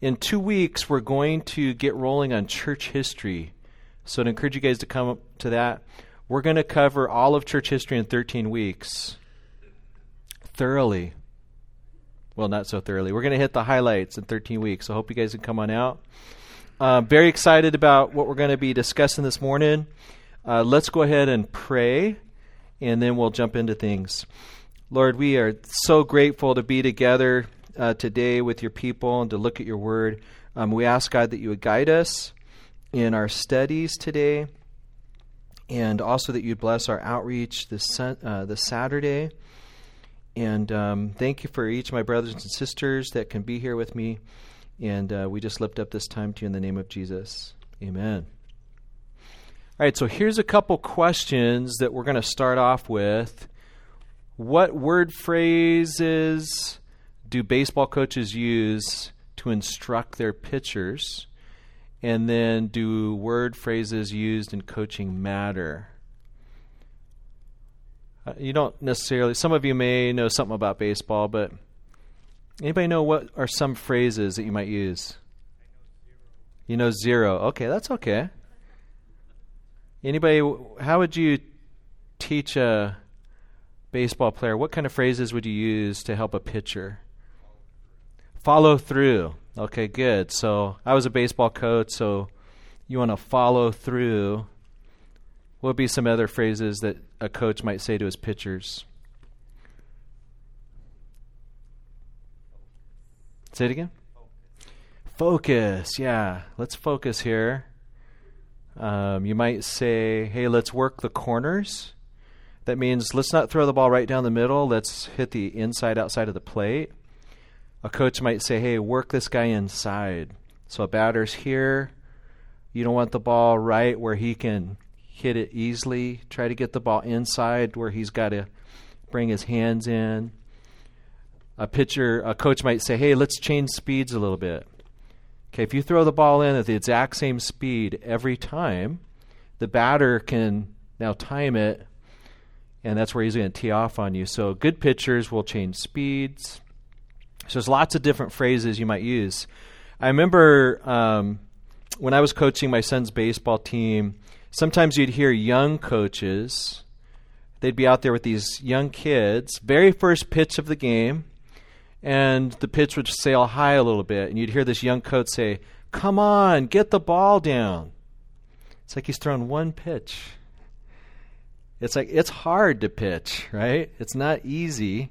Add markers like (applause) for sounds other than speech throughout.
in two weeks, we're going to get rolling on church history. So I'd encourage you guys to come up to that. We're going to cover all of church history in 13 weeks thoroughly. Well, not so thoroughly. We're going to hit the highlights in 13 weeks. So I hope you guys can come on out. Uh, very excited about what we're going to be discussing this morning. Uh, let's go ahead and pray, and then we'll jump into things. Lord, we are so grateful to be together uh, today with your people and to look at your word. Um, we ask, God, that you would guide us in our studies today, and also that you'd bless our outreach this, uh, this Saturday. And um, thank you for each of my brothers and sisters that can be here with me. And uh, we just lift up this time to you in the name of Jesus. Amen. All right, so here's a couple questions that we're going to start off with. What word phrases do baseball coaches use to instruct their pitchers? And then do word phrases used in coaching matter? Uh, you don't necessarily, some of you may know something about baseball, but anybody know what are some phrases that you might use? You know zero. Okay, that's okay. Anybody, how would you teach a baseball player? What kind of phrases would you use to help a pitcher? Follow through. Okay, good. So I was a baseball coach, so you want to follow through. What would be some other phrases that a coach might say to his pitchers? Say it again. Focus. Yeah, let's focus here. Um, you might say, hey, let's work the corners. That means let's not throw the ball right down the middle. Let's hit the inside outside of the plate. A coach might say, hey, work this guy inside. So a batter's here. You don't want the ball right where he can hit it easily. Try to get the ball inside where he's got to bring his hands in. A pitcher, a coach might say, hey, let's change speeds a little bit. Okay, if you throw the ball in at the exact same speed every time, the batter can now time it, and that's where he's going to tee off on you. So good pitchers will change speeds. So there's lots of different phrases you might use. I remember um, when I was coaching my son's baseball team, sometimes you'd hear young coaches. They'd be out there with these young kids, very first pitch of the game, and the pitch would sail high a little bit, and you'd hear this young coach say, Come on, get the ball down. It's like he's thrown one pitch. It's like it's hard to pitch, right? It's not easy.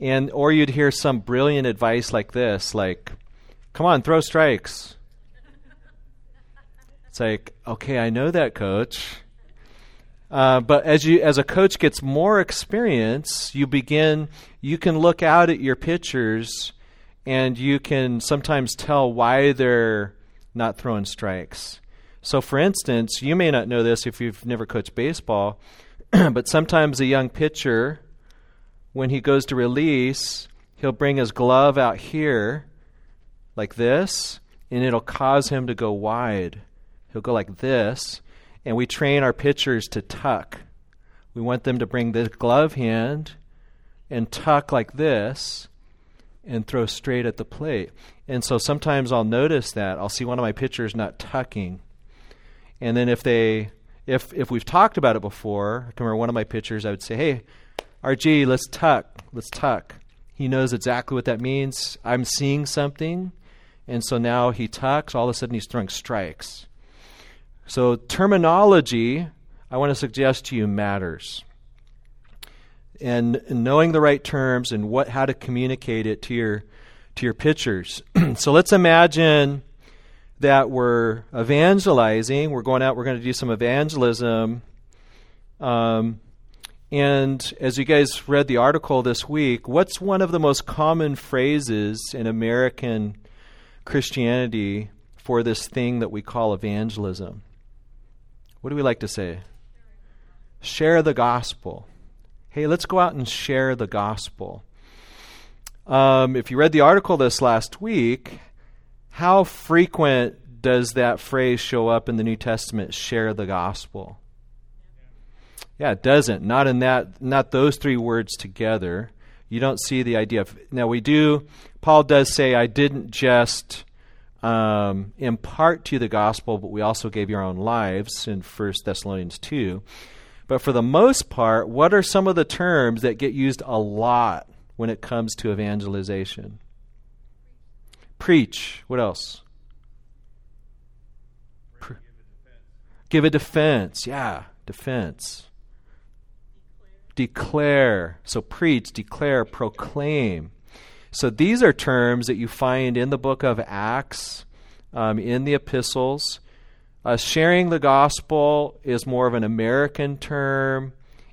And or you'd hear some brilliant advice like this, like, "Come on, throw strikes." It's like, okay, I know that, coach. Uh, but as you as a coach gets more experience, you begin you can look out at your pitchers and you can sometimes tell why they're not throwing strikes. So for instance, you may not know this if you've never coached baseball, (clears throat) but sometimes a young pitcher when he goes to release, he'll bring his glove out here like this and it'll cause him to go wide. He'll go like this and we train our pitchers to tuck. We want them to bring the glove hand and tuck like this and throw straight at the plate. And so sometimes I'll notice that. I'll see one of my pitchers not tucking. And then if they if if we've talked about it before, I can remember one of my pitchers, I would say, Hey, RG, let's tuck. Let's tuck. He knows exactly what that means. I'm seeing something. And so now he tucks, all of a sudden he's throwing strikes. So, terminology, I want to suggest to you, matters. And knowing the right terms and what how to communicate it to your to your pitchers. (clears throat) so let's imagine that we're evangelizing. We're going out. We're going to do some evangelism. Um, and as you guys read the article this week, what's one of the most common phrases in American Christianity for this thing that we call evangelism? What do we like to say? Share the gospel. Hey, let's go out and share the gospel. Um, if you read the article this last week, how frequent does that phrase show up in the New Testament? Share the gospel. Yeah, it doesn't. Not in that. Not those three words together. You don't see the idea of. Now we do. Paul does say, "I didn't just um, impart to you the gospel, but we also gave our own lives in 1 Thessalonians 2. But for the most part, what are some of the terms that get used a lot when it comes to evangelization? Preach. What else? Pre- give a defense. Yeah, defense. Declare. So preach, declare, proclaim. So these are terms that you find in the book of Acts, um, in the epistles. Uh, sharing the gospel is more of an American term.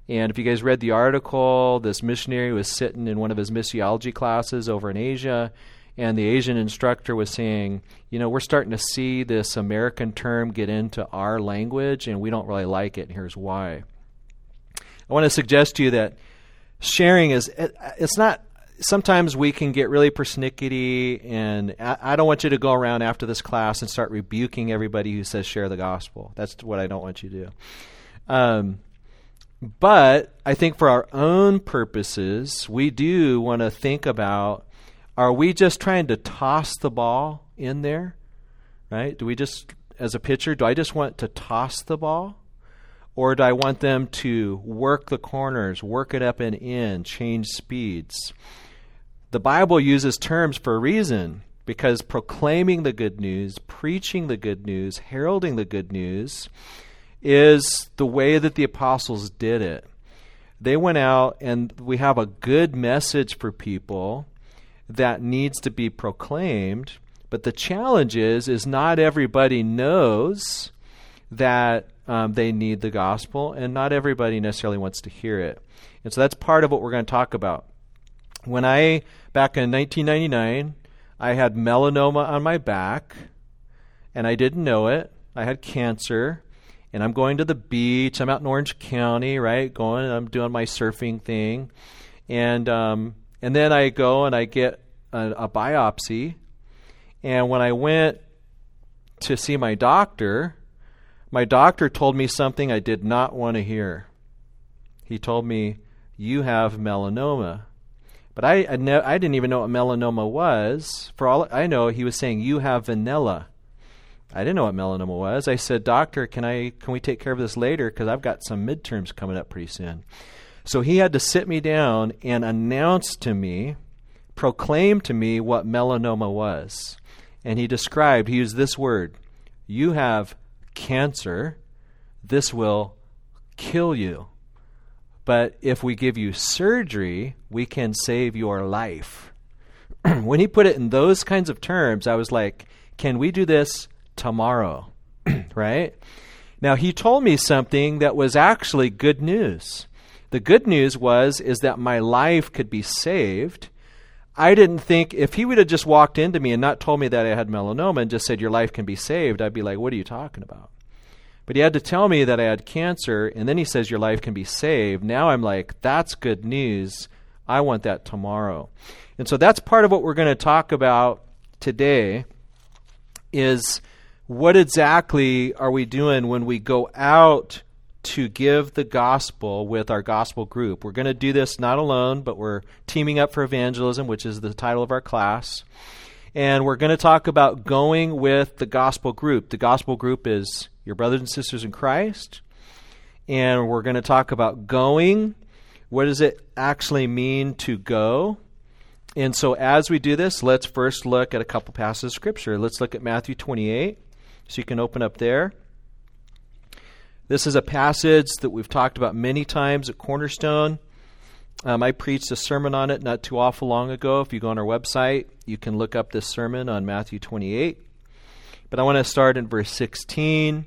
And if you guys read the article, this missionary was sitting in one of his missiology classes over in Asia, and the Asian instructor was saying, You know, we're starting to see this American term get into our language, and we don't really like it, and here's why. I want to suggest to you that sharing is, it's not sometimes we can get really persnickety, and I, don't want you to go around after this class and start rebuking everybody who says share the gospel. That's what I don't want you to do. Um, but I think for our own purposes, we do want to think about are we just trying to toss the ball in there? Right? Do we just, as a pitcher, do I just want to toss the ball? Or do I want them to work the corners, work it up and in, change speeds? The Bible uses terms for a reason because proclaiming the good news, preaching the good news, heralding the good news is the way that the apostles did it. They went out and we have a good message for people that needs to be proclaimed, but the challenge is is not everybody knows that um, they need the gospel, and not everybody necessarily wants to hear it. And so that's part of what we're going to talk about. When I back in 1999, I had melanoma on my back, and I didn't know it. I had cancer, and I'm going to the beach. I'm out in Orange County, right? Going, I'm doing my surfing thing, and um, and then I go and I get a, a biopsy, and when I went to see my doctor, my doctor told me something I did not want to hear. He told me, "You have melanoma." But I, I, ne- I didn't even know what melanoma was. For all I know, he was saying, You have vanilla. I didn't know what melanoma was. I said, Doctor, can, I, can we take care of this later? Because I've got some midterms coming up pretty soon. So he had to sit me down and announce to me, proclaim to me what melanoma was. And he described, he used this word You have cancer. This will kill you. But if we give you surgery, we can save your life. (clears throat) when he put it in those kinds of terms, I was like, can we do this tomorrow? (clears throat) right? Now he told me something that was actually good news. The good news was is that my life could be saved. I didn't think if he would have just walked into me and not told me that I had melanoma and just said your life can be saved, I'd be like, what are you talking about? But he had to tell me that I had cancer, and then he says your life can be saved. Now I'm like, that's good news. I want that tomorrow. And so that's part of what we're going to talk about today is what exactly are we doing when we go out to give the gospel with our gospel group. We're going to do this not alone, but we're teaming up for evangelism, which is the title of our class. And we're going to talk about going with the gospel group. The gospel group is your brothers and sisters in Christ. And we're going to talk about going. What does it actually mean to go? And so, as we do this, let's first look at a couple passages of Scripture. Let's look at Matthew 28. So, you can open up there. This is a passage that we've talked about many times at Cornerstone. Um, I preached a sermon on it not too awful long ago. If you go on our website, you can look up this sermon on Matthew 28. But I want to start in verse 16.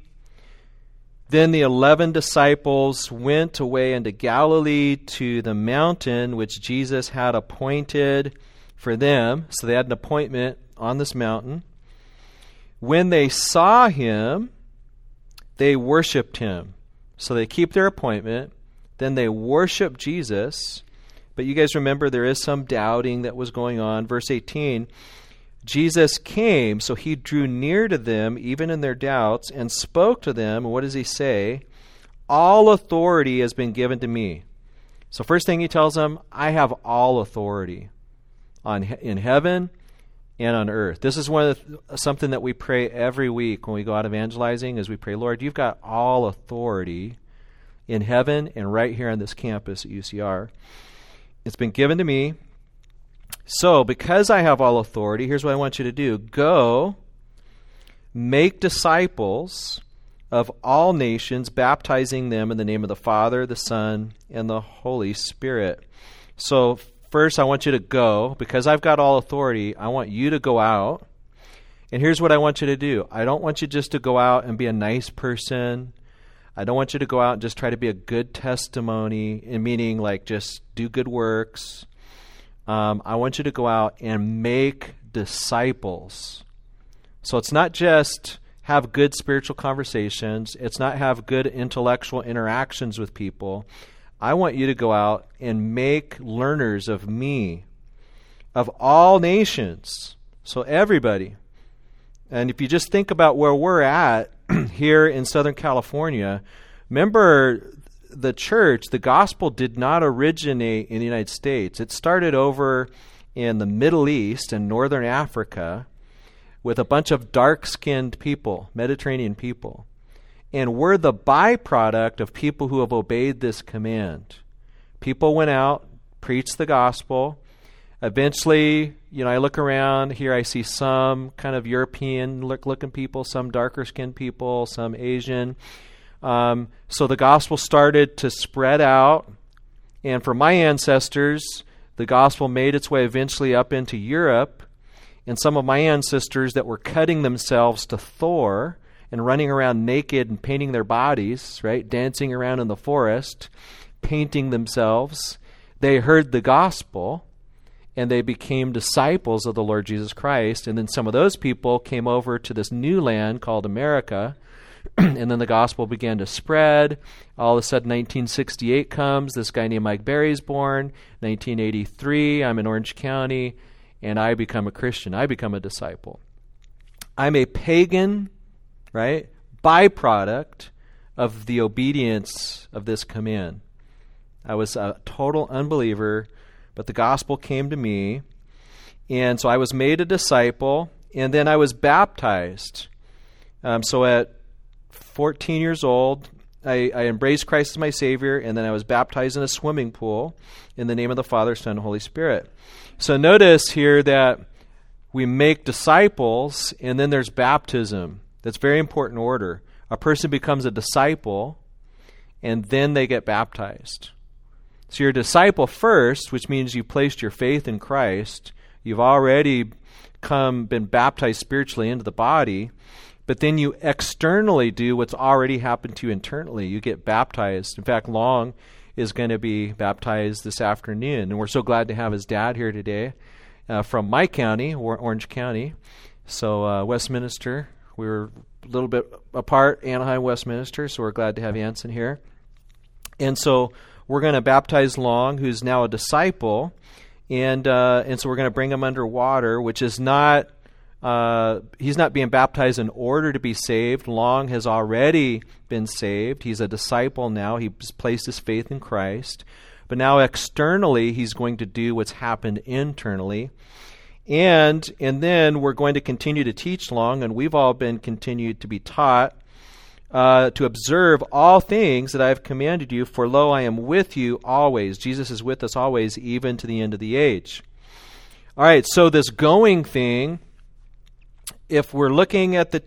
Then the eleven disciples went away into Galilee to the mountain which Jesus had appointed for them. So they had an appointment on this mountain. When they saw him, they worshiped him. So they keep their appointment. Then they worship Jesus. But you guys remember there is some doubting that was going on. Verse 18 Jesus came, so he drew near to them, even in their doubts, and spoke to them. And what does he say? All authority has been given to me. So, first thing he tells them, I have all authority on in heaven and on earth. This is one of the, something that we pray every week when we go out evangelizing is we pray, Lord, you've got all authority in heaven and right here on this campus at UCR. It's been given to me. So, because I have all authority, here's what I want you to do. Go make disciples of all nations, baptizing them in the name of the Father, the Son, and the Holy Spirit. So, first, I want you to go. Because I've got all authority, I want you to go out. And here's what I want you to do I don't want you just to go out and be a nice person. I don't want you to go out and just try to be a good testimony, in meaning like just do good works. Um, I want you to go out and make disciples. So it's not just have good spiritual conversations, it's not have good intellectual interactions with people. I want you to go out and make learners of me, of all nations. So, everybody. And if you just think about where we're at (clears throat) here in Southern California, remember the church, the gospel did not originate in the United States. It started over in the Middle East and Northern Africa with a bunch of dark skinned people, Mediterranean people. And we're the byproduct of people who have obeyed this command. People went out, preached the gospel. Eventually, you know, I look around here, I see some kind of European look looking people, some darker skinned people, some Asian. Um, so the gospel started to spread out. And for my ancestors, the gospel made its way eventually up into Europe. And some of my ancestors that were cutting themselves to Thor and running around naked and painting their bodies, right? Dancing around in the forest, painting themselves. They heard the gospel and they became disciples of the Lord Jesus Christ. And then some of those people came over to this new land called America. (clears throat) and then the gospel began to spread. All of a sudden, 1968 comes. This guy named Mike Berry's born. 1983, I'm in Orange County, and I become a Christian. I become a disciple. I'm a pagan right? Byproduct of the obedience of this command. I was a total unbeliever, but the gospel came to me, and so I was made a disciple, and then I was baptized. Um, so at 14 years old, I, I, embraced Christ as my Savior, and then I was baptized in a swimming pool in the name of the Father, Son, and Holy Spirit. So notice here that we make disciples, and then there's baptism. That's very important order. A person becomes a disciple and then they get baptized. So you're a disciple first, which means you placed your faith in Christ. You've already come been baptized spiritually into the body, but then you externally do what's already happened to you internally. You get baptized. In fact, Long is going to be baptized this afternoon, and we're so glad to have his dad here today uh, from my county, or Orange County. So uh, Westminster we were a little bit apart, Anaheim, Westminster, so we're glad to have Anson here. And so we're going to baptize Long, who's now a disciple, and uh, and so we're going to bring him under water, which is not uh, he's not being baptized in order to be saved. Long has already been saved. He's a disciple now. He's placed his faith in Christ. But now externally, he's going to do what's happened internally. And and then we're going to continue to teach Long, and we've all been continued to be taught uh, to observe all things that I have commanded you. For lo, I am with you always. Jesus is with us always, even to the end of the age. All right. So this going thing, if we're looking at the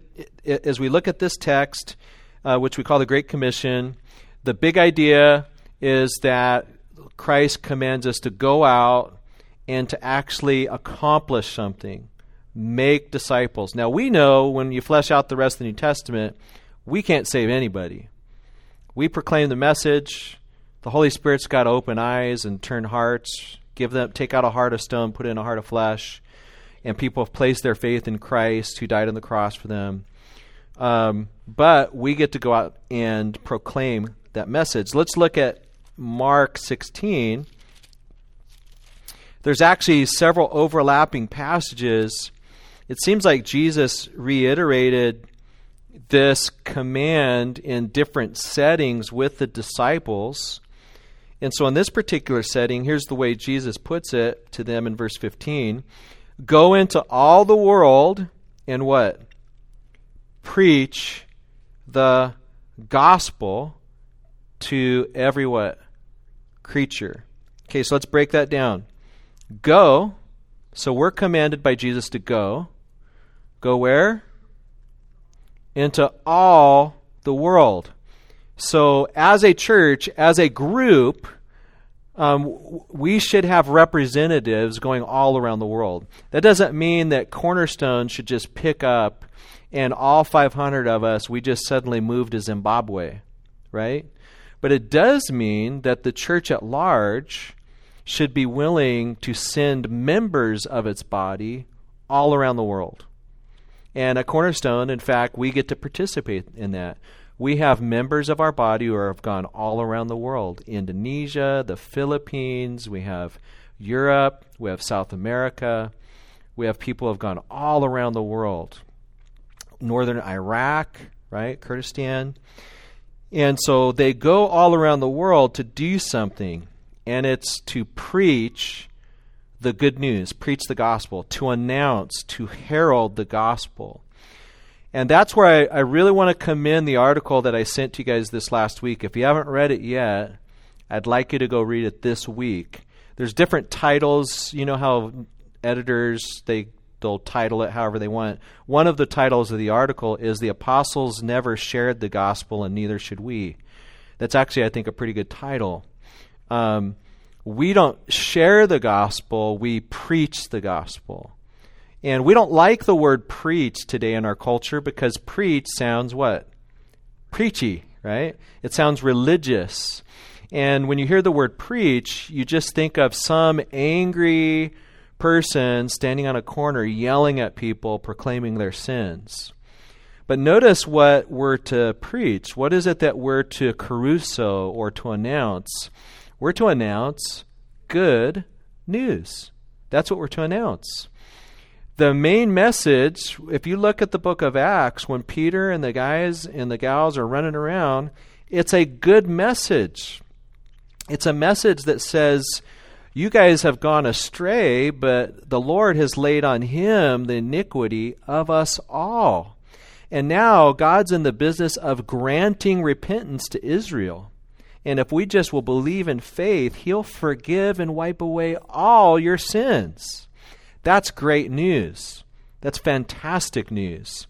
as we look at this text, uh, which we call the Great Commission, the big idea is that Christ commands us to go out and to actually accomplish something. Make disciples. Now, we know when you flesh out the rest of the New Testament, we can't save anybody. We proclaim the message. The Holy Spirit's got to open eyes and turn hearts, give them, take out a heart of stone, put in a heart of flesh, and people have placed their faith in Christ who died on the cross for them. Um, but we get to go out and proclaim that message. Let's look at Mark 16 there's actually several overlapping passages. It seems like Jesus reiterated this command in different settings with the disciples. And so, in this particular setting, here's the way Jesus puts it to them in verse 15 Go into all the world and what? Preach the gospel to every what? Creature. Okay, so let's break that down. Go. So we're commanded by Jesus to go. Go where? Into all the world. So, as a church, as a group, um, we should have representatives going all around the world. That doesn't mean that Cornerstone should just pick up and all 500 of us, we just suddenly moved to Zimbabwe, right? But it does mean that the church at large should be willing to send members of its body all around the world. And at Cornerstone, in fact, we get to participate in that. We have members of our body who have gone all around the world Indonesia, the Philippines, we have Europe, we have South America, we have people who have gone all around the world. Northern Iraq, right? Kurdistan. And so they go all around the world to do something, and it's to preach the good news, preach the gospel, to announce, to herald the gospel. And that's where I, I really want to commend the article that I sent to you guys this last week. If you haven't read it yet, I'd like you to go read it this week. There's different titles. You know how editors they they'll title it however they want. One of the titles of the article is "The Apostles Never Shared the Gospel, and Neither Should We." That's actually, I think, a pretty good title. Um, we don't share the gospel; we preach the gospel. And we don't like the word preach today in our culture because preach sounds what? Preachy, right? It sounds religious. And when you hear the word preach, you just think of some angry person standing on a corner yelling at people, proclaiming their sins. But notice what we're to preach. What is it that we're to kerusso or to announce? We're to announce good news. That's what we're to announce the main message, if you look at the book of Acts, when Peter and the guys and the gals are running around, it's a good message. It's a message that says, You guys have gone astray, but the Lord has laid on him the iniquity of us all. And now God's in the business of granting repentance to Israel. And if we just will believe in faith, He'll forgive and wipe away all your sins. That's great news. That's fantastic news.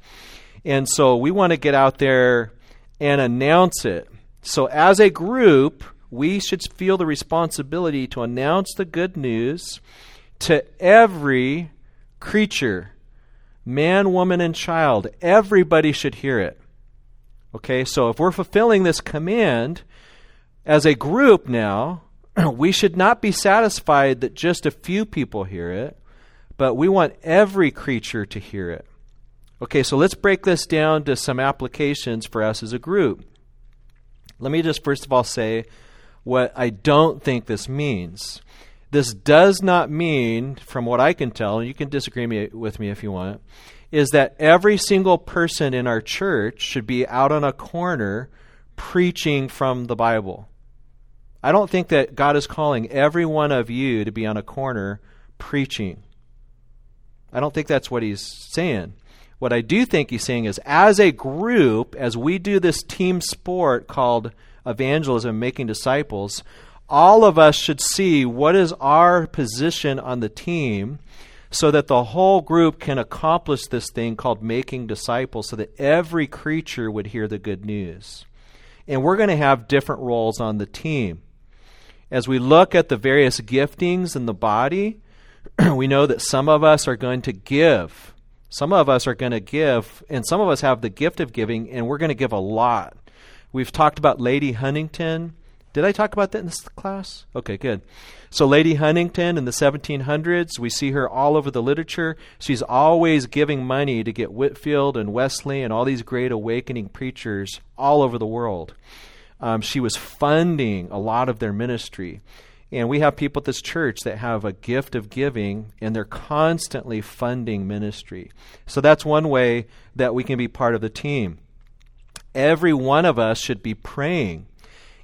And so we want to get out there and announce it. So, as a group, we should feel the responsibility to announce the good news to every creature man, woman, and child. Everybody should hear it. Okay, so if we're fulfilling this command as a group now, (clears throat) we should not be satisfied that just a few people hear it but we want every creature to hear it. Okay, so let's break this down to some applications for us as a group. Let me just first of all say what I don't think this means. This does not mean, from what I can tell, and you can disagree with me if you want, is that every single person in our church should be out on a corner preaching from the Bible. I don't think that God is calling every one of you to be on a corner preaching. I don't think that's what he's saying. What I do think he's saying is, as a group, as we do this team sport called evangelism, making disciples, all of us should see what is our position on the team so that the whole group can accomplish this thing called making disciples so that every creature would hear the good news. And we're going to have different roles on the team. As we look at the various giftings in the body, (clears throat) we know that some of us are going to give. Some of us are going to give, and some of us have the gift of giving, and we're going to give a lot. We've talked about Lady Huntingdon. Did I talk about that in this class? Okay, good. So, Lady Huntingdon in the 1700s, we see her all over the literature. She's always giving money to get Whitefield and Wesley and all these great awakening preachers all over the world. Um, she was funding a lot of their ministry. And we have people at this church that have a gift of giving, and they're constantly funding ministry. So that's one way that we can be part of the team. Every one of us should be praying.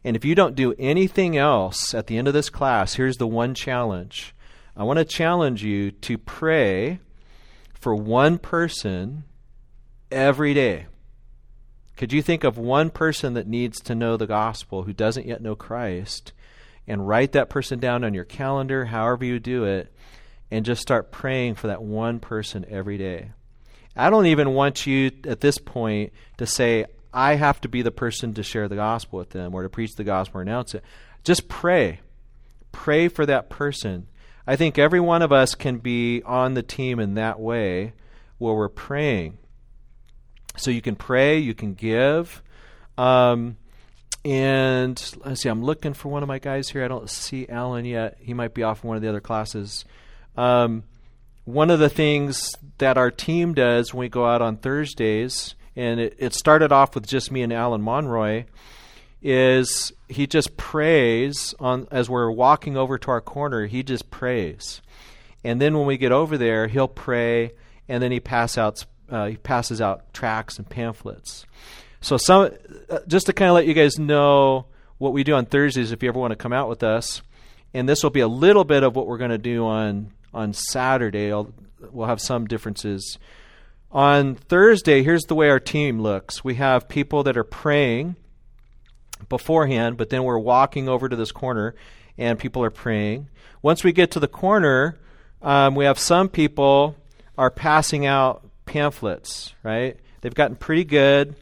And if you don't do anything else at the end of this class, here's the one challenge I want to challenge you to pray for one person every day. Could you think of one person that needs to know the gospel who doesn't yet know Christ and write that person down on your calendar, however you do it, and just start praying for that one person every day? I don't even want you at this point to say, I have to be the person to share the gospel with them or to preach the gospel or announce it. Just pray. Pray for that person. I think every one of us can be on the team in that way where we're praying. So you can pray, you can give. Um, and let's see, I'm looking for one of my guys here. I don't see Alan yet. He might be off in one of the other classes. Um, one of the things that our team does when we go out on Thursdays, and it, it started off with just me and Alan Monroy, is he just prays on as we're walking over to our corner. He just prays, and then when we get over there, he'll pray, and then he pass out uh, he passes out tracts and pamphlets. So some uh, just to kind of let you guys know what we do on Thursdays, if you ever want to come out with us, and this will be a little bit of what we're going to do on on Saturday. I'll, we'll have some differences. On Thursday, here's the way our team looks. We have people that are praying beforehand, but then we're walking over to this corner and people are praying. Once we get to the corner, um, we have some people are passing out pamphlets, right? They've gotten pretty good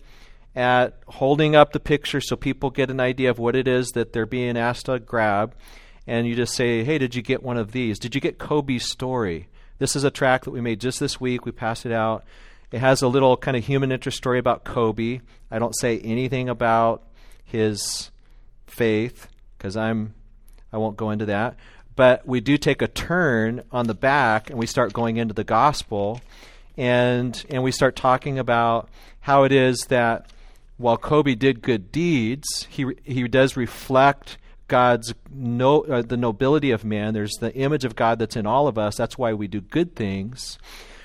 at holding up the picture so people get an idea of what it is that they're being asked to grab and you just say, hey, did you get one of these? Did you get Kobe's story? This is a tract that we made just this week. We passed it out. It has a little kind of human interest story about Kobe. I don't say anything about his faith because I'm I won't go into that. But we do take a turn on the back and we start going into the gospel and and we start talking about how it is that while Kobe did good deeds, he he does reflect God's no, uh, the nobility of man. There's the image of God that's in all of us. That's why we do good things.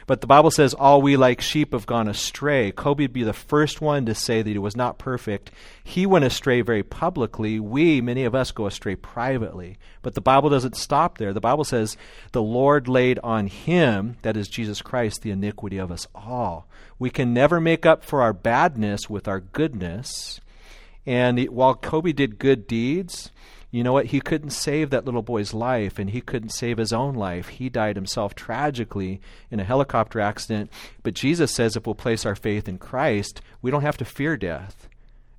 But the Bible says, all we like sheep have gone astray. Kobe would be the first one to say that he was not perfect. He went astray very publicly. We, many of us, go astray privately. But the Bible doesn't stop there. The Bible says, the Lord laid on him, that is Jesus Christ, the iniquity of us all. We can never make up for our badness with our goodness. And while Kobe did good deeds, you know what? He couldn't save that little boy's life, and he couldn't save his own life. He died himself tragically in a helicopter accident. But Jesus says if we'll place our faith in Christ, we don't have to fear death.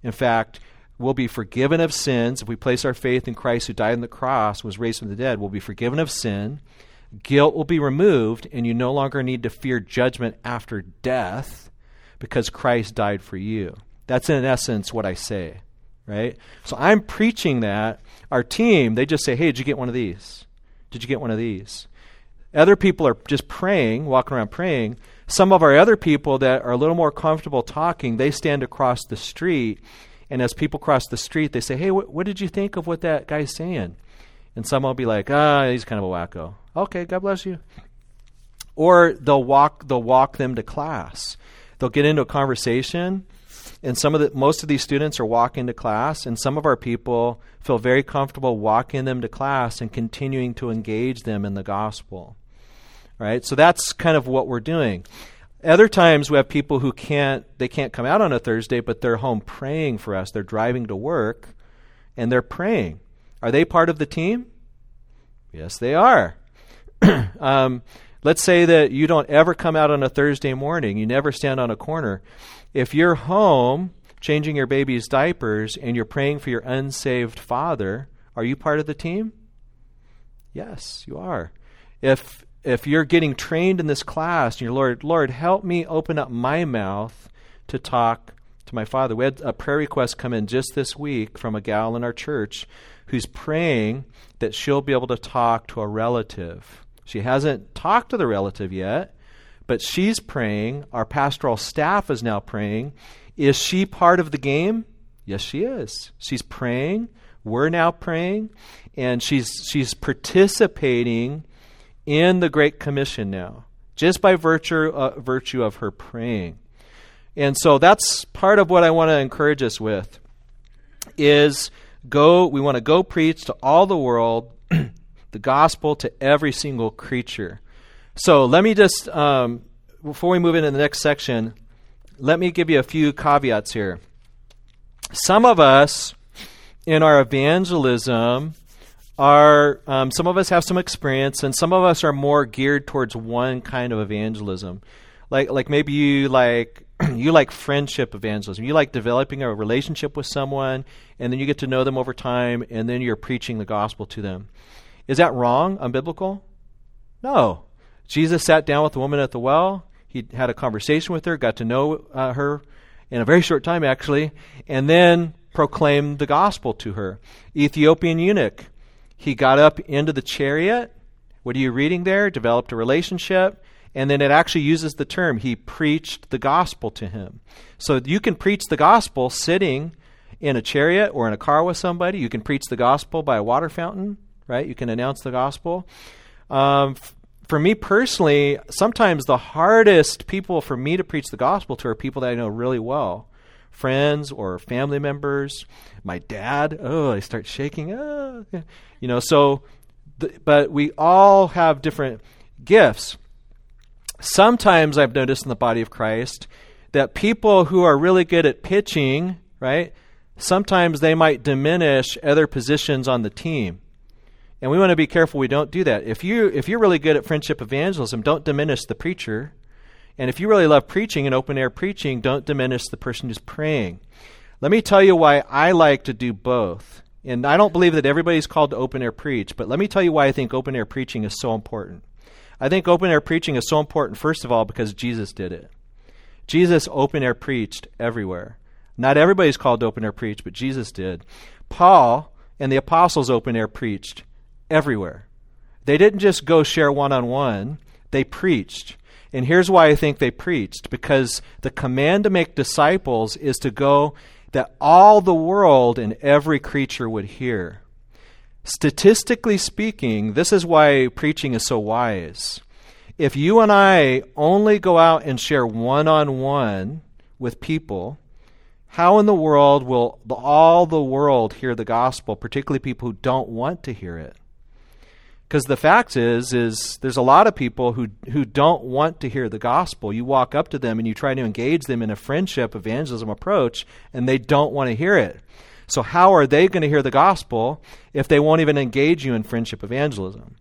In fact, we'll be forgiven of sins if we place our faith in Christ who died on the cross, was raised from the dead. We'll be forgiven of sin. Guilt will be removed, and you no longer need to fear judgment after death because Christ died for you. That's in essence what I say right? So I'm preaching that. Our team, they just say, hey, did you get one of these? Did you get one of these? Other people are just praying, walking around praying. Some of our other people that are a little more comfortable talking, they stand across the street. And as people cross the street, they say, hey, wh- what did you think of what that guy's saying? And some will be like, ah, he's kind of a wacko. Okay, God bless you. Or they'll walk, they'll walk them to class. They'll get into a conversation and some of the most of these students are walking to class and some of our people feel very comfortable walking them to class and continuing to engage them in the gospel. Right? So that's kind of what we're doing. Other times we have people who can't they can't come out on a thursday but they're home praying for us. They're driving to work and they're praying. Are they part of the team? Yes they are. (clears throat) Um, let's say that you don't ever come out on a thursday morning. You never stand on a corner if you're home changing your baby's diapers and you're praying for your unsaved father, are you part of the team? Yes, you are. If if you're getting trained in this class and you're Lord, Lord, help me open up my mouth to talk to my father. We had a prayer request come in just this week from a gal in our church who's praying that she'll be able to talk to a relative. She hasn't talked to the relative yet, but she's praying. Our pastoral staff is now praying. Is she part of the game? Yes, she is. She's praying. We're now praying. And she's, she's participating in the Great Commission now, just by virtue, uh, virtue of her praying. And so that's part of what I want to encourage us with is go we want to go preach to all the world (clears throat) the gospel to every single creature. So let me just, um, before we move into the next section, let me give you a few caveats here. Some of us in our evangelism are, um, some of us have some experience, and some of us are more geared towards one kind of evangelism. Like, like maybe you like (clears throat) you like friendship evangelism. You like developing a relationship with someone, and then you get to know them over time, and then you're preaching the gospel to them. Is that wrong, unbiblical? No. Jesus sat down with the woman at the well. He had a conversation with her, got to know uh, her in a very short time, actually, and then proclaimed the gospel to her. Ethiopian eunuch. He got up into the chariot. What are you reading there? Developed a relationship. And then it actually uses the term, he preached the gospel to him. So you can preach the gospel sitting in a chariot or in a car with somebody. You can preach the gospel by a water fountain, right? You can announce the gospel. Um, for me personally, sometimes the hardest people for me to preach the gospel to are people that I know really well friends or family members. My dad, oh, I start shaking. Oh. You know, so, th- but we all have different gifts. Sometimes I've noticed in the body of Christ that people who are really good at pitching, right, sometimes they might diminish other positions on the team. And we want to be careful we don't do that. If you if you're really good at friendship evangelism, don't diminish the preacher. And if you really love preaching and open air preaching, don't diminish the person who's praying. Let me tell you why I like to do both. And I don't believe that everybody's called to open air preach, but let me tell you why I think open air preaching is so important. I think open air preaching is so important, first of all, because Jesus did it. Jesus open air preached everywhere. Not everybody's called to open air preach, but Jesus did. Paul and the apostles open air preached everywhere. They didn't just go share one on one, they preached. And here's why I think they preached because the command to make disciples is to go that all the world and every creature would hear. Statistically speaking, this is why preaching is so wise. If you and I only go out and share one on one with people, how in the world will all the world hear the gospel, particularly people who don't want to hear it? Because the fact is, is there's a lot of people who who don't want to hear the gospel. You walk up to them and you try to engage them in a friendship evangelism approach, and they don't want to hear it. So, how are they going to hear the gospel if they won't even engage you in friendship evangelism?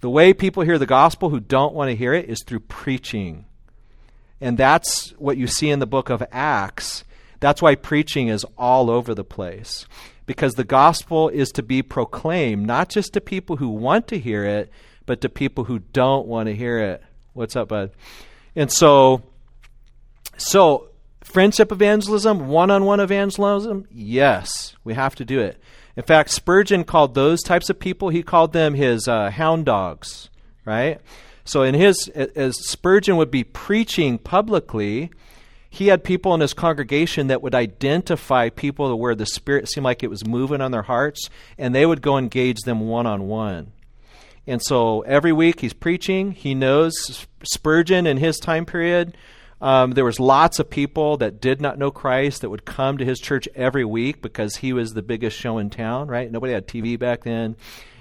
The way people hear the gospel who don't want to hear it is through preaching. And that's what you see in the book of Acts. That's why preaching is all over the place. Because the gospel is to be proclaimed not just to people who want to hear it, but to people who don't want to hear it. What's up, bud? And so, so Friendship evangelism, one on one evangelism, yes, we have to do it. In fact, Spurgeon called those types of people, he called them his uh, hound dogs, right? So, in his, as Spurgeon would be preaching publicly, he had people in his congregation that would identify people where the Spirit seemed like it was moving on their hearts, and they would go engage them one on one. And so every week he's preaching. He knows Spurgeon in his time period um, there was lots of people that did not know Christ that would come to his church every week because he was the biggest show in town, right? Nobody had TV back then.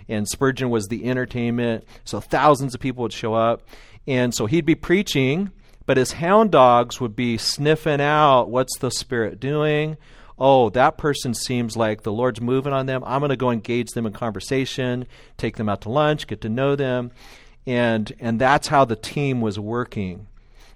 And Spurgeon was the entertainment. So thousands of people would show up. And so he'd be preaching, but his hound dogs would be sniffing out what's the Spirit doing? Oh, that person seems like the Lord's moving on them. I'm going to go engage them in conversation, take them out to lunch, get to know them. And, and that's how the team was working.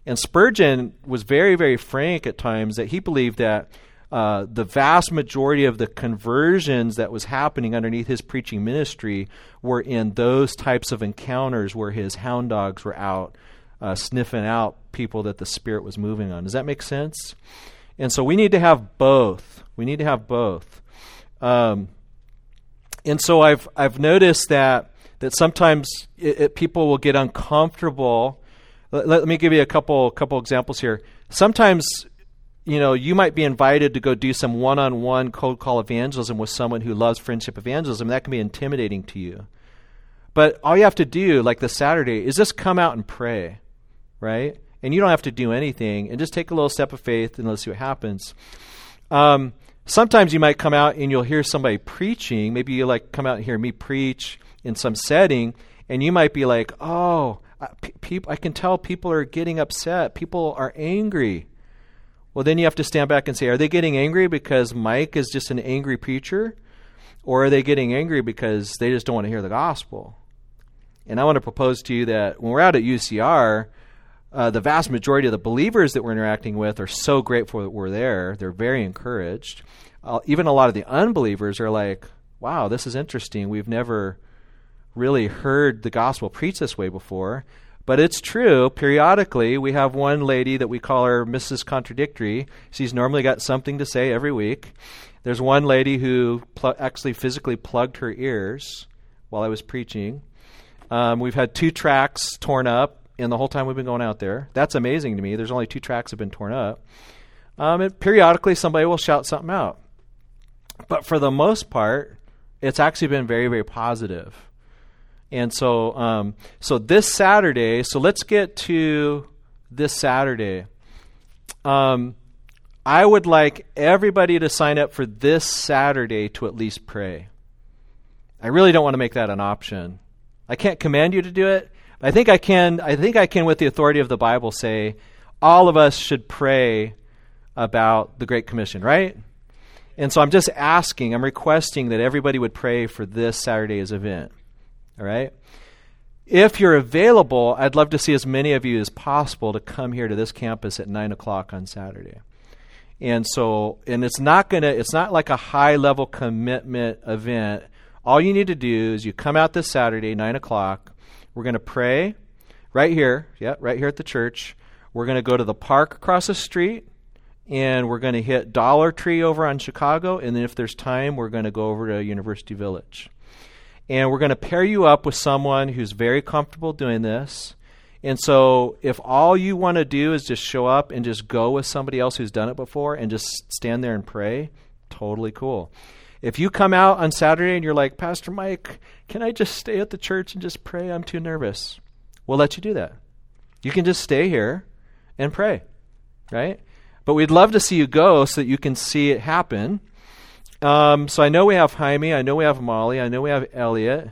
And Spurgeon was very, very frank at times that he believed that uh, the vast majority of the conversions that was happening underneath his preaching ministry were in those types of encounters where his hound dogs were out uh, sniffing out people that the Spirit was moving on. Does that make sense? And so we need to have both. We need to have both. Um, and so I've I've noticed that that sometimes it, it, people will get uncomfortable let, let me give you a couple couple examples here. Sometimes you know, you might be invited to go do some one on one cold call evangelism with someone who loves friendship evangelism. That can be intimidating to you. But all you have to do, like this Saturday, is just come out and pray, right? And you don't have to do anything and just take a little step of faith and let's see what happens. Um, sometimes you might come out and you'll hear somebody preaching. Maybe you like come out and hear me preach in some setting, and you might be like, "Oh, I, pe- I can tell people are getting upset. People are angry." Well, then you have to stand back and say, "Are they getting angry because Mike is just an angry preacher, or are they getting angry because they just don't want to hear the gospel?" And I want to propose to you that when we're out at UCR, uh, the vast majority of the believers that we're interacting with are so grateful that we're there. They're very encouraged. Uh, even a lot of the unbelievers are like, wow, this is interesting. We've never really heard the gospel preached this way before. But it's true. Periodically, we have one lady that we call her Mrs. Contradictory. She's normally got something to say every week. There's one lady who pl- actually physically plugged her ears while I was preaching. Um, we've had two tracts torn up in the whole time we've been going out there. That's amazing to me. There's only two tracts have been torn up. Um, and periodically, somebody will shout something out. But for the most part, it's actually been very, very positive. And so, um, so this Saturday. So let's get to this Saturday. Um, I would like everybody to sign up for this Saturday to at least pray. I really don't want to make that an option. I can't command you to do it, I think I can I think I can with the authority of the Bible say all of us should pray about the great commission, right? And so I'm just asking, I'm requesting that everybody would pray for this Saturday's event. All right? If you're available, I'd love to see as many of you as possible to come here to this campus at nine o'clock on Saturday. And so, and it's not gonna, it's not like a high level commitment event. All you need to do is you come out this Saturday, nine o'clock. We're going to pray right here, yeah, right here at the church. We're going to go to the park across the street, and we're going to hit Dollar Tree over on Chicago, and then if there's time, we're going to go over to University Village. And we're going to pair you up with someone who's very comfortable doing this. And so, if all you want to do is just show up and just go with somebody else who's done it before and just stand there and pray, totally cool. If you come out on Saturday and you're like, Pastor Mike, can I just stay at the church and just pray? I'm too nervous. We'll let you do that. You can just stay here and pray, right? But we'd love to see you go so that you can see it happen. Um, so I know we have Jaime. I know we have Molly. I know we have Elliot.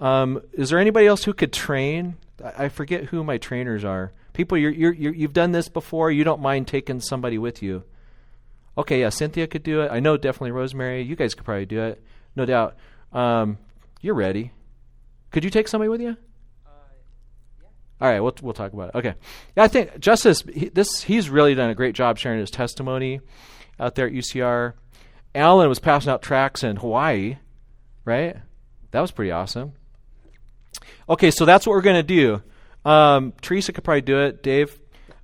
Um, is there anybody else who could train? I, forget who my trainers are. People, you're, you're, you have done this before. You don't mind taking somebody with you. Okay, yeah, Cynthia could do it. I know definitely Rosemary. You guys could probably do it, no doubt. Um, you're ready. Could you take somebody with you? Uh, yeah. All right, we'll we'll talk about it. Okay, yeah, I think Justice he, this he's really done a great job sharing his testimony out there at UCR. Alan was passing out tracts in Hawaii, right? That was pretty awesome. Okay, so that's what we're going to do. Um, Teresa could probably do it. Dave,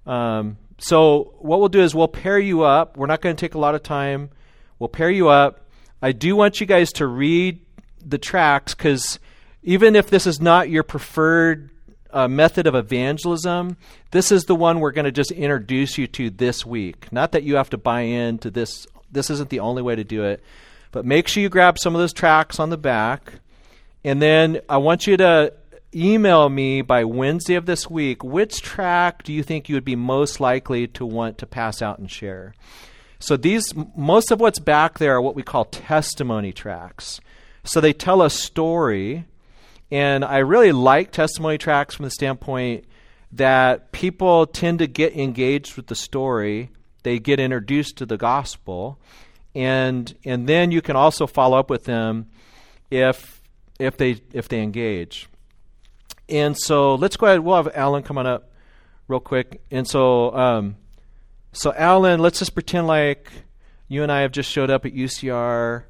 um, so what we'll do is we'll pair you up. We're not going to take a lot of time. We'll pair you up. I do want you guys to read the tracts because even if this is not your preferred uh, method of evangelism, this is the one we're going to just introduce you to this week. Not that you have to buy into this. This isn't the only way to do it. But make sure you grab some of those tracts on the back. And then I want you to email me by Wednesday of this week which tract do you think you would be most likely to want to pass out and share. So these most of what's back there are what we call testimony tracts. So they tell a story and I really like testimony tracts from the standpoint that people tend to get engaged with the story, they get introduced to the gospel, and and then you can also follow up with them if if they if they engage. And so let's go ahead. We'll have Alan come on up real quick. And so, um, so Alan, let's just pretend like you and I have just showed up at UCR,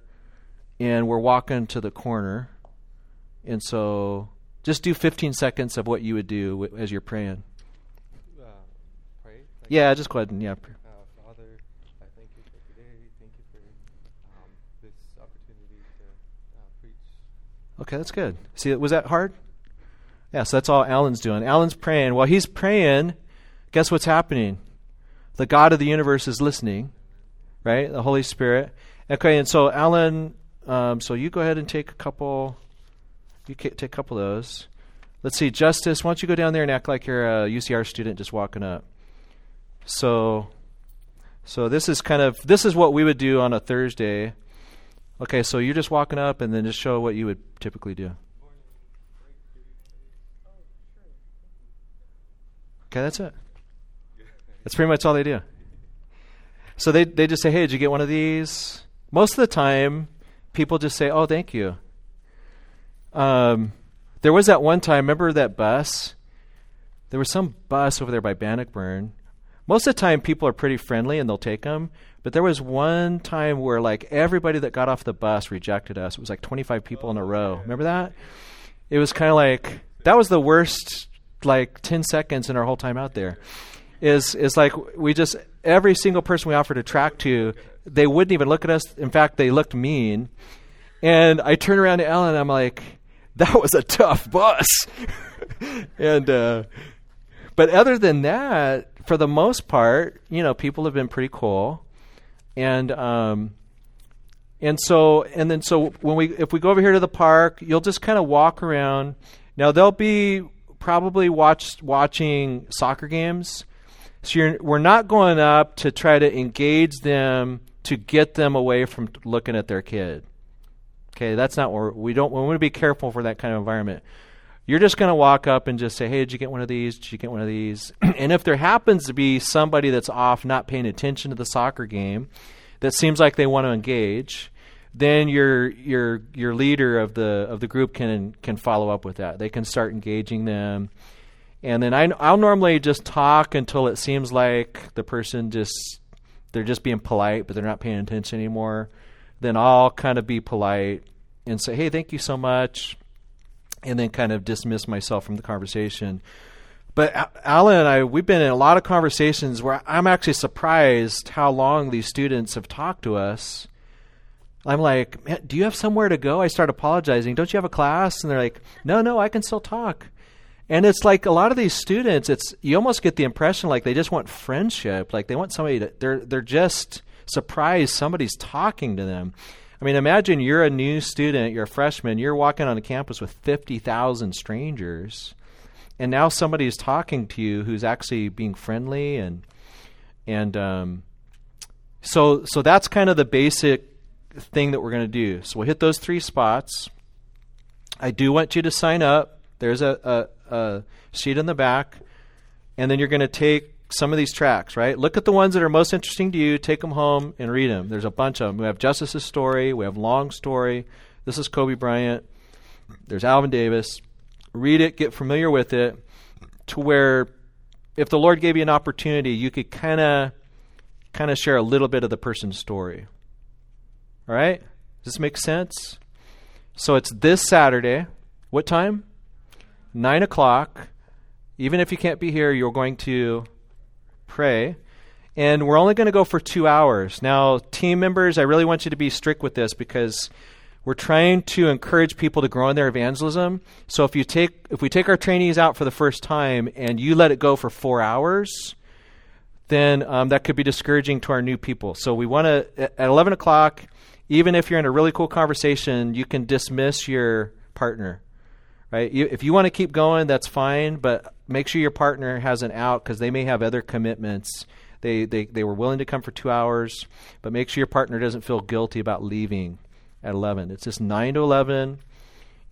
and we're walking to the corner. And so, just do 15 seconds of what you would do as you're praying. Uh, pray. Like yeah, just go ahead and yeah. Uh, Father, I thank you for today. Thank you for um, this opportunity to uh, preach. Okay, that's good. See, was that hard? Yeah, so that's all Alan's doing. Alan's praying. While he's praying, guess what's happening? The God of the universe is listening, right? The Holy Spirit. Okay, and so Alan, um, so you go ahead and take a couple. You take a couple of those. Let's see, Justice. Why don't you go down there and act like you're a UCR student just walking up? So, so this is kind of this is what we would do on a Thursday. Okay, so you're just walking up and then just show what you would typically do. Okay, that's it. That's pretty much all they do. So they they just say, "Hey, did you get one of these?" Most of the time, people just say, "Oh, thank you." Um, there was that one time. Remember that bus? There was some bus over there by Bannockburn. Most of the time, people are pretty friendly and they'll take them. But there was one time where like everybody that got off the bus rejected us. It was like 25 people in a row. Remember that? It was kind of like that was the worst like 10 seconds in our whole time out there. Is is like we just every single person we offered a tract to, they wouldn't even look at us. In fact, they looked mean. And I turn around to Ellen I'm like, that was a tough bus. (laughs) and uh but other than that, for the most part, you know, people have been pretty cool and um, and so and then so when we if we go over here to the park, you'll just kind of walk around. Now they'll be probably watch watching soccer games. So we're not going up to try to engage them to get them away from looking at their kid. Okay, that's not what we don't. We want to be careful for that kind of environment. You're just going to walk up and just say, "Hey, did you get one of these? Did you get one of these?" (clears throat) and if there happens to be somebody that's off, not paying attention to the soccer game, that seems like they want to engage, then your your your leader of the of the group can can follow up with that. They can start engaging them, and then I, I'll normally just talk until it seems like the person just they're just being polite, but they're not paying attention anymore. Then I'll kind of be polite and say, "Hey, thank you so much," and then kind of dismiss myself from the conversation. But Alan and I, we've been in a lot of conversations where I'm actually surprised how long these students have talked to us. I'm like, do you have somewhere to go? I start apologizing. Don't you have a class? And they're like, no, no, I can still talk. And it's like a lot of these students, it's you almost get the impression like they just want friendship, like they want somebody to. They're they're just surprised somebody's talking to them. I mean, imagine you're a new student, you're a freshman, you're walking on a campus with fifty thousand strangers and now somebody is talking to you who's actually being friendly and and um, so so that's kind of the basic thing that we're going to do. So we'll hit those three spots. I do want you to sign up. There's a, a, a sheet in the back, and then you're going to take some of these tracts. Right? Look at the ones that are most interesting to you. Take them home and read them. There's a bunch of them. We have Justice's story. We have Long story. This is Kobe Bryant. There's Alvin Davis read it, get familiar with it, to where if the Lord gave you an opportunity, you could kind of kind of share a little bit of the person's story. All right? Does this make sense? So it's this Saturday. What time? Nine o'clock. Even if you can't be here, you're going to pray. And we're only going to go for two hours. Now, team members, I really want you to be strict with this because we're trying to encourage people to grow in their evangelism. So if you take if we take our trainees out for the first time and you let it go for four hours, then um, that could be discouraging to our new people. So we want to at eleven o'clock. Even if you're in a really cool conversation, you can dismiss your partner, right? You, if you want to keep going, that's fine, but make sure your partner has an out because they may have other commitments. They, they they were willing to come for two hours, but make sure your partner doesn't feel guilty about leaving at 11. It's just 9 to 11.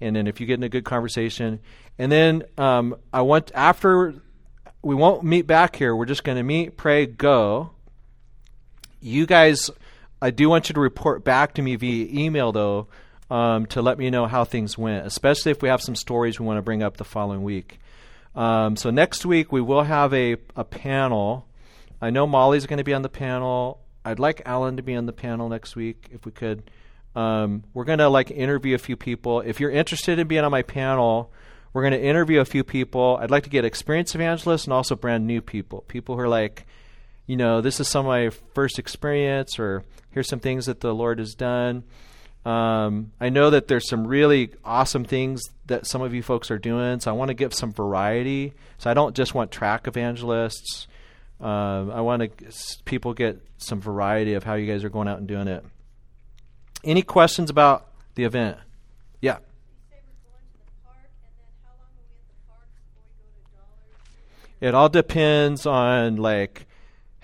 And then if you get in a good conversation. And then um, I want, after, we won't meet back here. We're just going to meet, pray, go. You guys, I do want you to report back to me via email, though, um, to let me know how things went, especially if we have some stories we want to bring up the following week. Um, so next week we will have a, a panel. I know Molly's going to be on the panel. I'd like Alan to be on the panel next week if we could. Um, we're going to like interview a few people. If you're interested in being on my panel, we're going to interview a few people. I'd like to get experienced evangelists and also brand new people. People who are like, you know, this is some of my first experience, or here's some things that the Lord has done. Um, I know that there's some really awesome things that some of you folks are doing, so I want to give some variety. So I don't just want tract evangelists. Uh, I want to people get some variety of how you guys are going out and doing it. Any questions about the event? Yeah. It all depends on like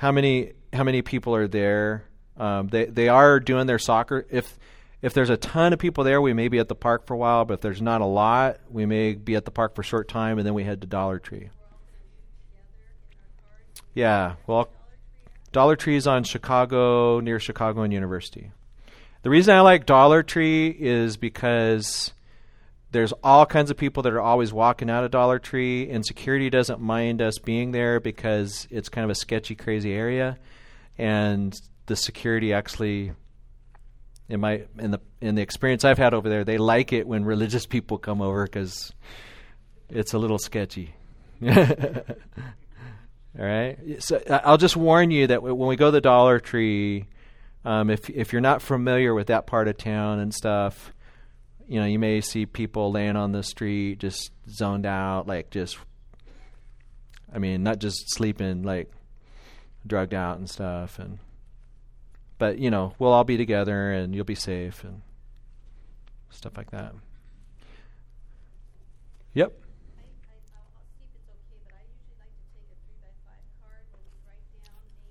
how many how many people are there. Um, they they are doing their soccer. If if there's a ton of people there, we may be at the park for a while. But if there's not a lot, we may be at the park for a short time, and then we head to Dollar Tree. Yeah, well, Dollar Tree is on Chicago, near Chicago and University. The reason I like Dollar Tree is because there's all kinds of people that are always walking out of Dollar Tree, and security doesn't mind us being there because it's kind of a sketchy, crazy area, and the security actually, in my in the in the experience I've had over there, they like it when religious people come over because it's a little sketchy. (laughs) all right, so I'll just warn you that when we go to the Dollar Tree, um, if if you're not familiar with that part of town and stuff you know, you may see people laying on the street just zoned out, like just, I mean, not just sleeping, like drugged out and stuff. And, but, you know, we'll all be together and you'll be safe and stuff like that. Yep.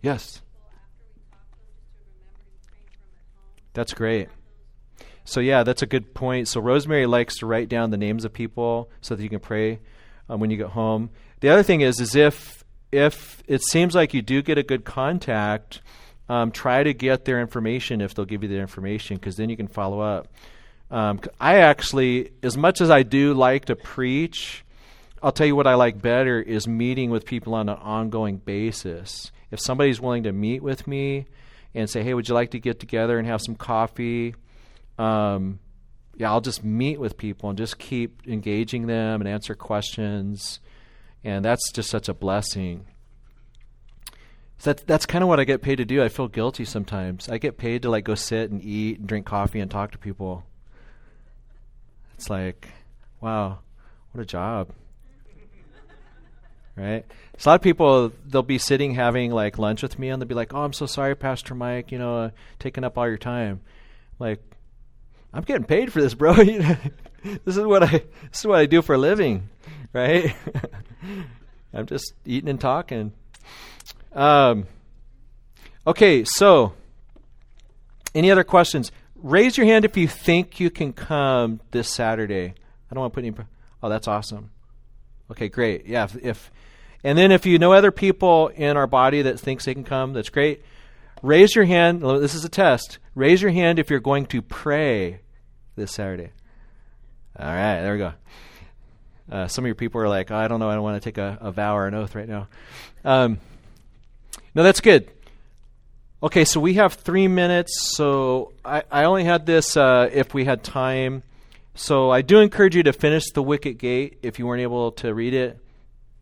Yes. That's great. So yeah, that's a good point. So Rosemary likes to write down the names of people so that you can pray um, when you get home. The other thing is, is if if it seems like you do get a good contact, um, try to get their information if they'll give you their information, because then you can follow up. Um, I actually, as much as I do like to preach, I'll tell you what I like better is meeting with people on an ongoing basis. If somebody's willing to meet with me and say, "Hey, would you like to get together and have some coffee?" Um, yeah, I'll just meet with people and just keep engaging them and answer questions, and that's just such a blessing. So that, that's kind of what I get paid to do. I feel guilty sometimes. I get paid to like go sit and eat and drink coffee and talk to people. It's like, wow, what a job. (laughs) right? So a lot of people they'll be sitting having like lunch with me and they'll be like, "Oh, I'm so sorry, Pastor Mike. You know, uh, taking up all your time." Like, I'm getting paid for this, bro. (laughs) this is what I this is what I do for a living, right? (laughs) I'm just eating and talking. Um, okay, so any other questions? Raise your hand if you think you can come this Saturday. I don't want to put any. Oh, that's awesome. Okay, great. Yeah, if, if and then if you know other people in our body that thinks they can come, that's great. Raise your hand. This is a test. Raise your hand if you're going to pray this Saturday. All right, there we go. Uh, some of your people are like, oh, I don't know, I don't want to take a, a vow or an oath right now. Um, no, that's good. Okay, so we have three minutes. So I, I only had this uh, if we had time. So I do encourage you to finish The Wicket Gate if you weren't able to read it.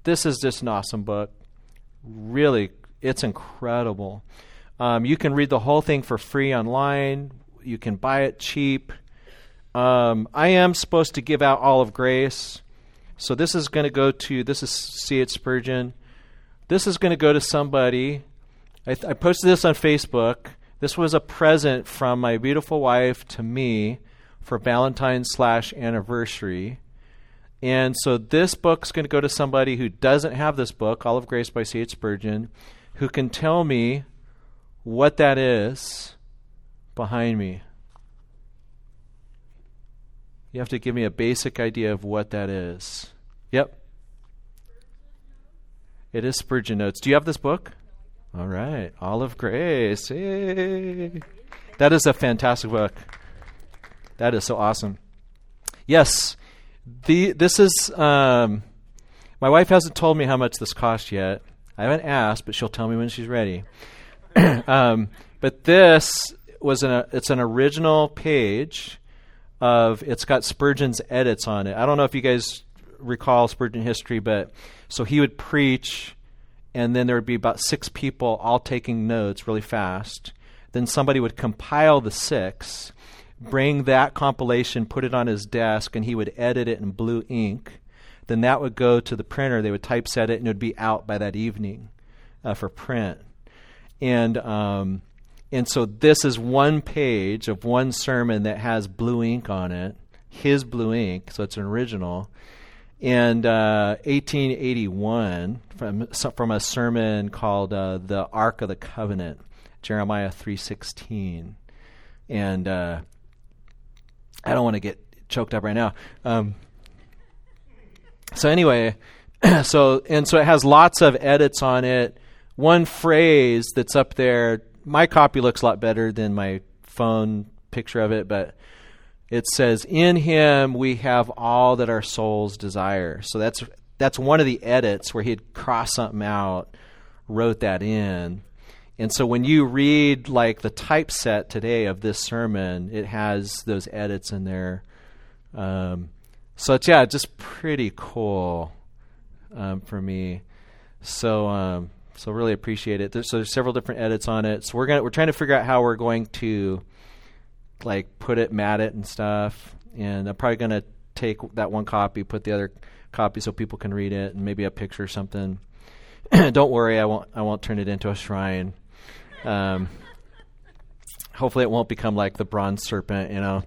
This is just an awesome book. Really, it's incredible. Um, you can read the whole thing for free online. You can buy it cheap. Um, I am supposed to give out all of grace. So this is going to go to, this is C.H. Spurgeon. This is going to go to somebody. I, th- I posted this on Facebook. This was a present from my beautiful wife to me for Valentine's slash anniversary. And so this book's going to go to somebody who doesn't have this book, All of Grace by C.H. Spurgeon, who can tell me what that is behind me. You have to give me a basic idea of what that is. Yep. It is Spurgeon Notes. Do you have this book? All right. All of Grace. That is a fantastic book. That is so awesome. Yes. The this is um, my wife hasn't told me how much this cost yet. I haven't asked, but she'll tell me when she's ready. (clears throat) um, but this was an it's an original page of it's got Spurgeon's edits on it. I don't know if you guys recall Spurgeon history, but so he would preach, and then there would be about six people all taking notes really fast. Then somebody would compile the six, bring that compilation, put it on his desk, and he would edit it in blue ink. Then that would go to the printer. They would typeset it, and it would be out by that evening uh, for print. And um, and so this is one page of one sermon that has blue ink on it, his blue ink, so it's an original. And uh, 1881 from from a sermon called uh, "The Ark of the Covenant," Jeremiah 3:16, and uh, I don't want to get choked up right now. Um, so anyway, (clears throat) so and so it has lots of edits on it one phrase that's up there. My copy looks a lot better than my phone picture of it, but it says, "In Him we have all that our souls desire." So that's that's one of the edits where he had crossed something out, wrote that in. And so when you read like the typeset today of this sermon, it has those edits in there. Um, so it's yeah, just pretty cool um, for me. So um, so really appreciate it. There's, so there's several different edits on it. So we're gonna we're trying to figure out how we're going to like put it, mat it, and stuff. And I'm probably gonna take that one copy, put the other copy so people can read it, and maybe a picture or something. (clears throat) Don't worry, I won't I won't turn it into a shrine. Um, hopefully, it won't become like the bronze serpent, you know.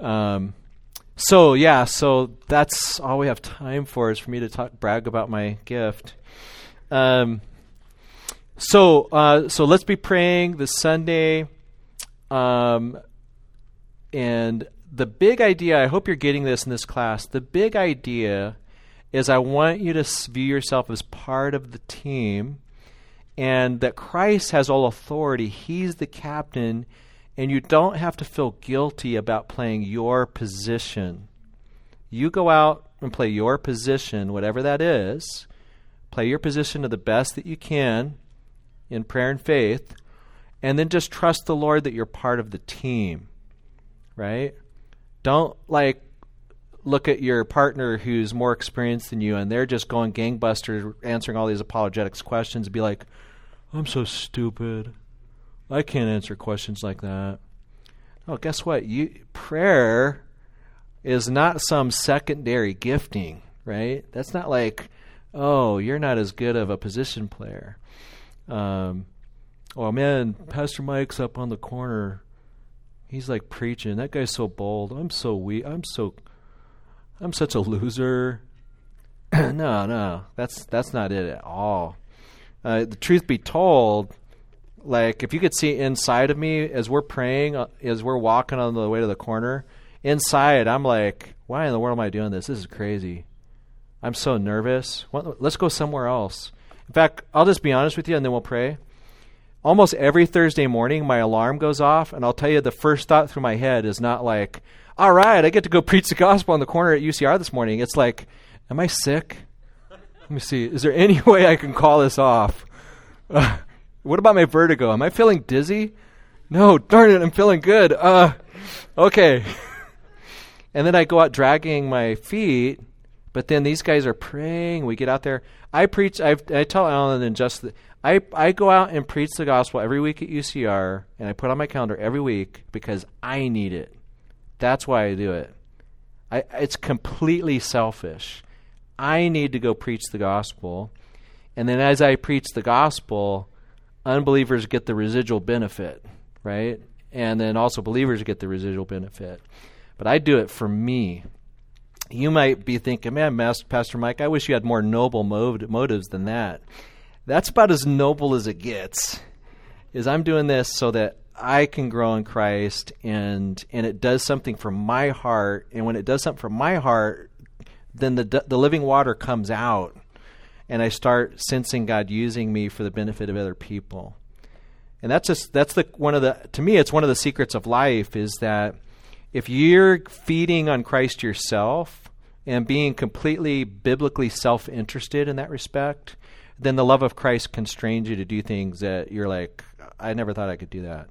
Um, so yeah, so that's all we have time for is for me to talk brag about my gift. Um, so uh, so let's be praying this Sunday. Um, and the big idea, I hope you're getting this in this class. The big idea is I want you to view yourself as part of the team and that Christ has all authority. He's the captain, and you don't have to feel guilty about playing your position. You go out and play your position, whatever that is. Play your position to the best that you can in prayer and faith, and then just trust the Lord that you're part of the team, right? Don't like look at your partner who's more experienced than you and they're just going gangbusters answering all these apologetics questions be like, I'm so stupid. I can't answer questions like that. Oh, guess what? You prayer is not some secondary gifting, right? That's not like, oh, you're not as good of a position player. Um, oh man, Pastor Mike's up on the corner. He's like preaching. That guy's so bold. I'm so weak. I'm so, I'm such a loser. (clears throat) no, no, that's that's not it at all. Uh, the truth be told, like if you could see inside of me as we're praying, uh, as we're walking on the way to the corner, inside I'm like, why in the world am I doing this? This is crazy. I'm so nervous. Let's go somewhere else. In fact, I'll just be honest with you, and then we'll pray. Almost every Thursday morning, my alarm goes off, and I'll tell you the first thought through my head is not like, all right, I get to go (laughs) preach the gospel on the corner at UCR this morning. It's like, am I sick? Let me see. Is there any (laughs) way I can call this off? Uh, (laughs) what about my vertigo? Am I feeling dizzy? No, darn it, I'm feeling good. Uh, okay. and then I go out dragging my feet, but then these guys are praying. We get out there. I preach. I've, I tell Alan and just the, I I go out and preach the gospel every week at UCR, and I put on my calendar every week because I need it. That's why I do it. I, it's completely selfish. I need to go preach the gospel. And then as I preach the gospel, unbelievers get the residual benefit, right? And then also believers get the residual benefit. But I do it for me. You might be thinking, man, Pastor Mike, I wish you had more noble motives than that. That's about as noble as it gets. Is I'm doing this so that I can grow in Christ and and it does something for my heart and when it does something for my heart then the the living water comes out, and I start sensing God using me for the benefit of other people. And that's just that's the one of the to me it's one of the secrets of life is that if you're feeding on Christ yourself and being completely biblically self-interested in that respect, then the love of Christ constrains you to do things that you're like, I never thought I could do that.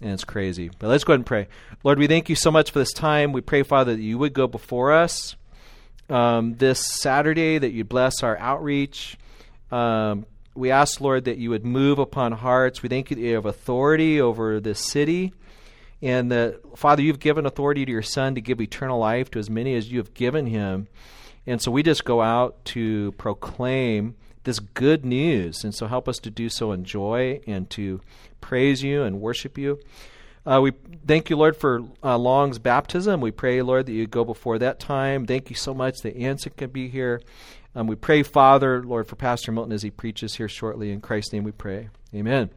And it's crazy. But let's go ahead and pray. Lord, we thank you so much for this time. We pray, Father, that you would go before us um, this Saturday, that you bless our outreach. Um, we ask, Lord, that you would move upon hearts. We thank you that you have authority over this city. And that, Father, you've given authority to your Son to give eternal life to as many as you have given him. And so we just go out to proclaim this good news. And so help us to do so in joy and to praise you and worship you. Uh, we thank you, Lord, for uh, Long's baptism. We pray, Lord, that you go before that time. Thank you so much that Anson can be here. Um, we pray, Father, Lord, for Pastor Milton as he preaches here shortly. In Christ's name we pray. Amen.